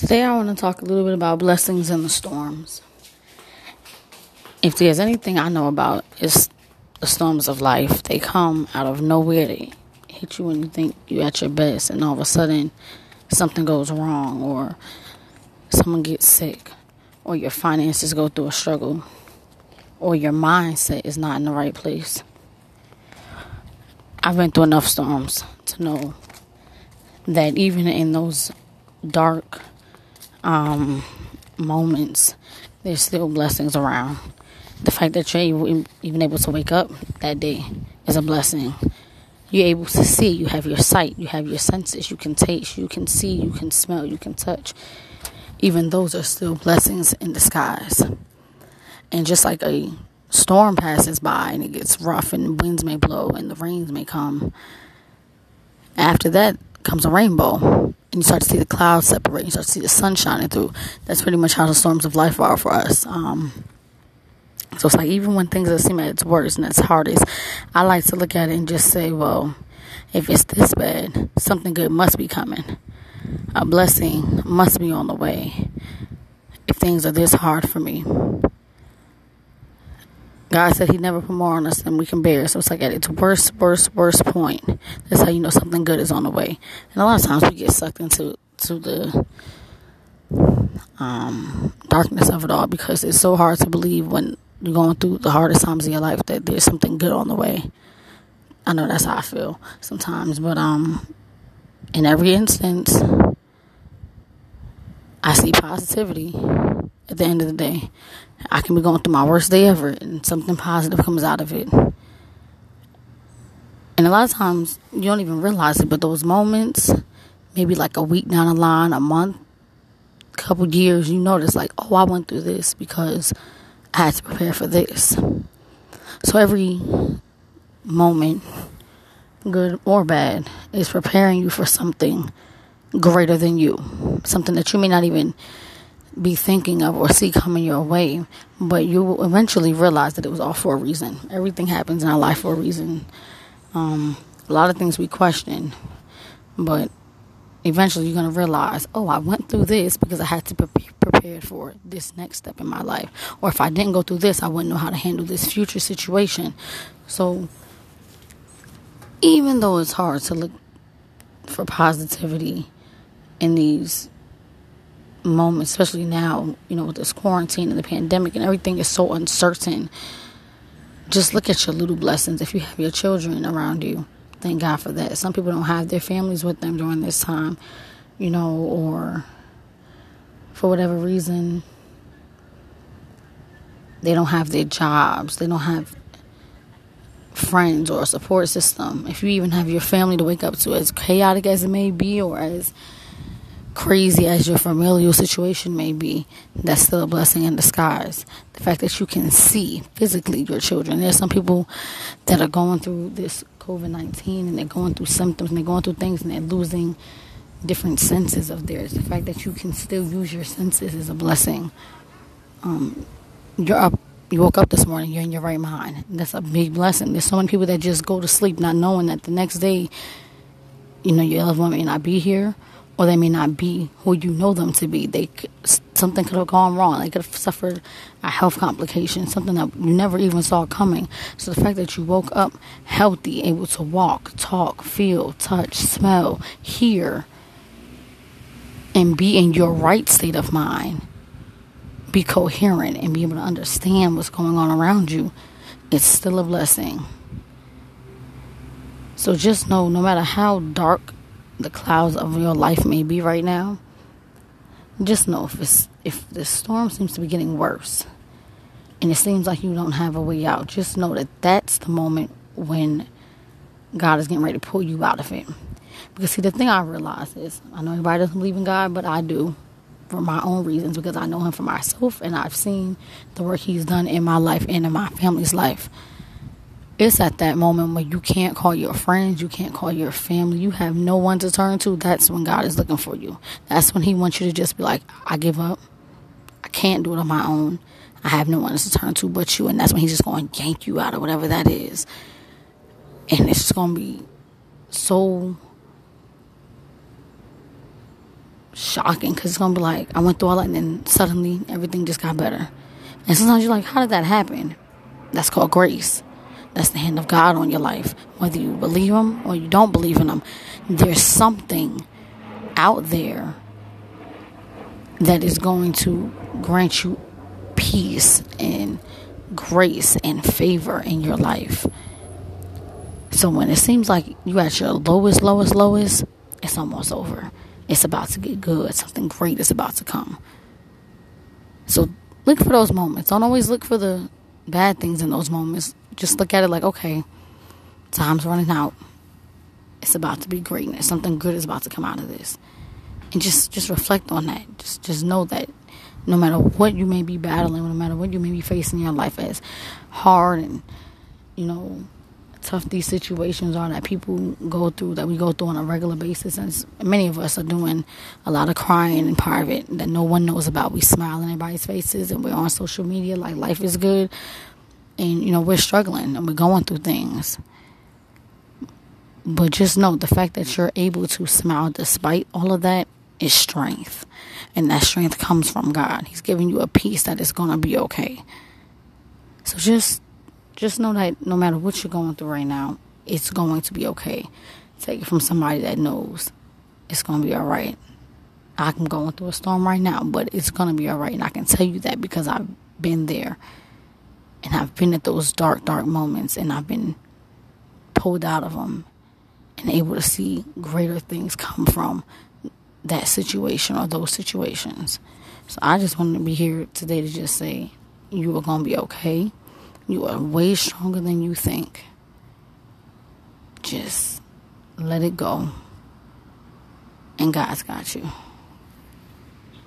Today, I want to talk a little bit about blessings and the storms. If there's anything I know about, it's the storms of life. They come out of nowhere. They hit you when you think you're at your best, and all of a sudden, something goes wrong, or someone gets sick, or your finances go through a struggle, or your mindset is not in the right place. I've been through enough storms to know that even in those dark um, moments, there's still blessings around. The fact that you're even able to wake up that day is a blessing. You're able to see, you have your sight, you have your senses, you can taste, you can see, you can smell, you can touch. Even those are still blessings in disguise. And just like a storm passes by and it gets rough and winds may blow and the rains may come, after that comes a rainbow and you start to see the clouds separate, you start to see the sun shining through. That's pretty much how the storms of life are for us. Um, so it's like even when things seem at its worst and its hardest, I like to look at it and just say, well, if it's this bad, something good must be coming. A blessing must be on the way. If things are this hard for me, God said He'd never put more on us than we can bear. So it's like at its worst, worst, worst point. That's how you know something good is on the way. And a lot of times we get sucked into to the um, darkness of it all because it's so hard to believe when you're going through the hardest times of your life that there's something good on the way. I know that's how I feel sometimes, but um, in every instance, I see positivity at the end of the day. I can be going through my worst day ever and something positive comes out of it. And a lot of times you don't even realize it, but those moments, maybe like a week down the line, a month, a couple years, you notice like, oh, I went through this because I had to prepare for this. So every moment, good or bad, is preparing you for something greater than you, something that you may not even be thinking of or see coming your way, but you will eventually realize that it was all for a reason. Everything happens in our life for a reason. Um, a lot of things we question, but eventually you're going to realize, oh, I went through this because I had to be prepared for this next step in my life. Or if I didn't go through this, I wouldn't know how to handle this future situation. So, even though it's hard to look for positivity in these moments, especially now, you know, with this quarantine and the pandemic and everything is so uncertain. Just look at your little blessings. If you have your children around you, thank God for that. Some people don't have their families with them during this time, you know, or for whatever reason, they don't have their jobs, they don't have friends or a support system. If you even have your family to wake up to, as chaotic as it may be, or as crazy as your familial situation may be, that's still a blessing in disguise. The fact that you can see physically your children. There's some people that are going through this COVID 19 and they're going through symptoms and they're going through things and they're losing different senses of theirs. The fact that you can still use your senses is a blessing. Um, you're up. You woke up this morning, you're in your right mind. That's a big blessing. There's so many people that just go to sleep not knowing that the next day, you know, your loved one may not be here or they may not be who you know them to be. They something could have gone wrong. They could have suffered a health complication, something that you never even saw coming. So the fact that you woke up healthy, able to walk, talk, feel, touch, smell, hear, and be in your right state of mind, be coherent, and be able to understand what's going on around you, it's still a blessing. So just know, no matter how dark the clouds of your life may be right now, just know if it's if the storm seems to be getting worse and it seems like you don't have a way out, just know that that's the moment when God is getting ready to pull you out of it. Because see, the thing I realize is, I know everybody doesn't believe in God, but I do for my own reasons because I know Him for myself and I've seen the work He's done in my life and in my family's life it's at that moment when you can't call your friends, you can't call your family, you have no one to turn to. That's when God is looking for you. That's when He wants you to just be like, I give up. I can't do it on my own. I have no one to turn to but you. And that's when He's just going to yank you out of whatever that is. And it's just going to be so shocking because it's gonna be like I went through all that and then suddenly everything just got better. And sometimes you're like, how did that happen? That's called grace. That's the hand of God on your life. Whether you believe Him or you don't believe in Him, there's something out there that is going to grant you peace and grace and favor in your life. So when it seems like you're at your lowest, lowest, lowest, it's almost over. It's about to get good. Something great is about to come. So look for those moments. Don't always look for the bad things in those moments. Just look at it like, okay, time's running out. It's about to be greatness. Something good is about to come out of this. And just just reflect on that. Just just know that no matter what you may be battling, no matter what you may be facing in your life as hard and you know tough these situations are that people go through that we go through on a regular basis and many of us are doing a lot of crying in private that no one knows about we smile in everybody's faces and we're on social media like life is good and you know we're struggling and we're going through things but just know the fact that you're able to smile despite all of that is strength and that strength comes from god he's giving you a peace that is going to be okay so just just know that no matter what you're going through right now, it's going to be okay. Take it from somebody that knows it's going to be all right. I'm going through a storm right now, but it's going to be all right. And I can tell you that because I've been there. And I've been at those dark, dark moments and I've been pulled out of them and able to see greater things come from that situation or those situations. So I just wanted to be here today to just say you are going to be okay. You are way stronger than you think. Just let it go. And God's got you.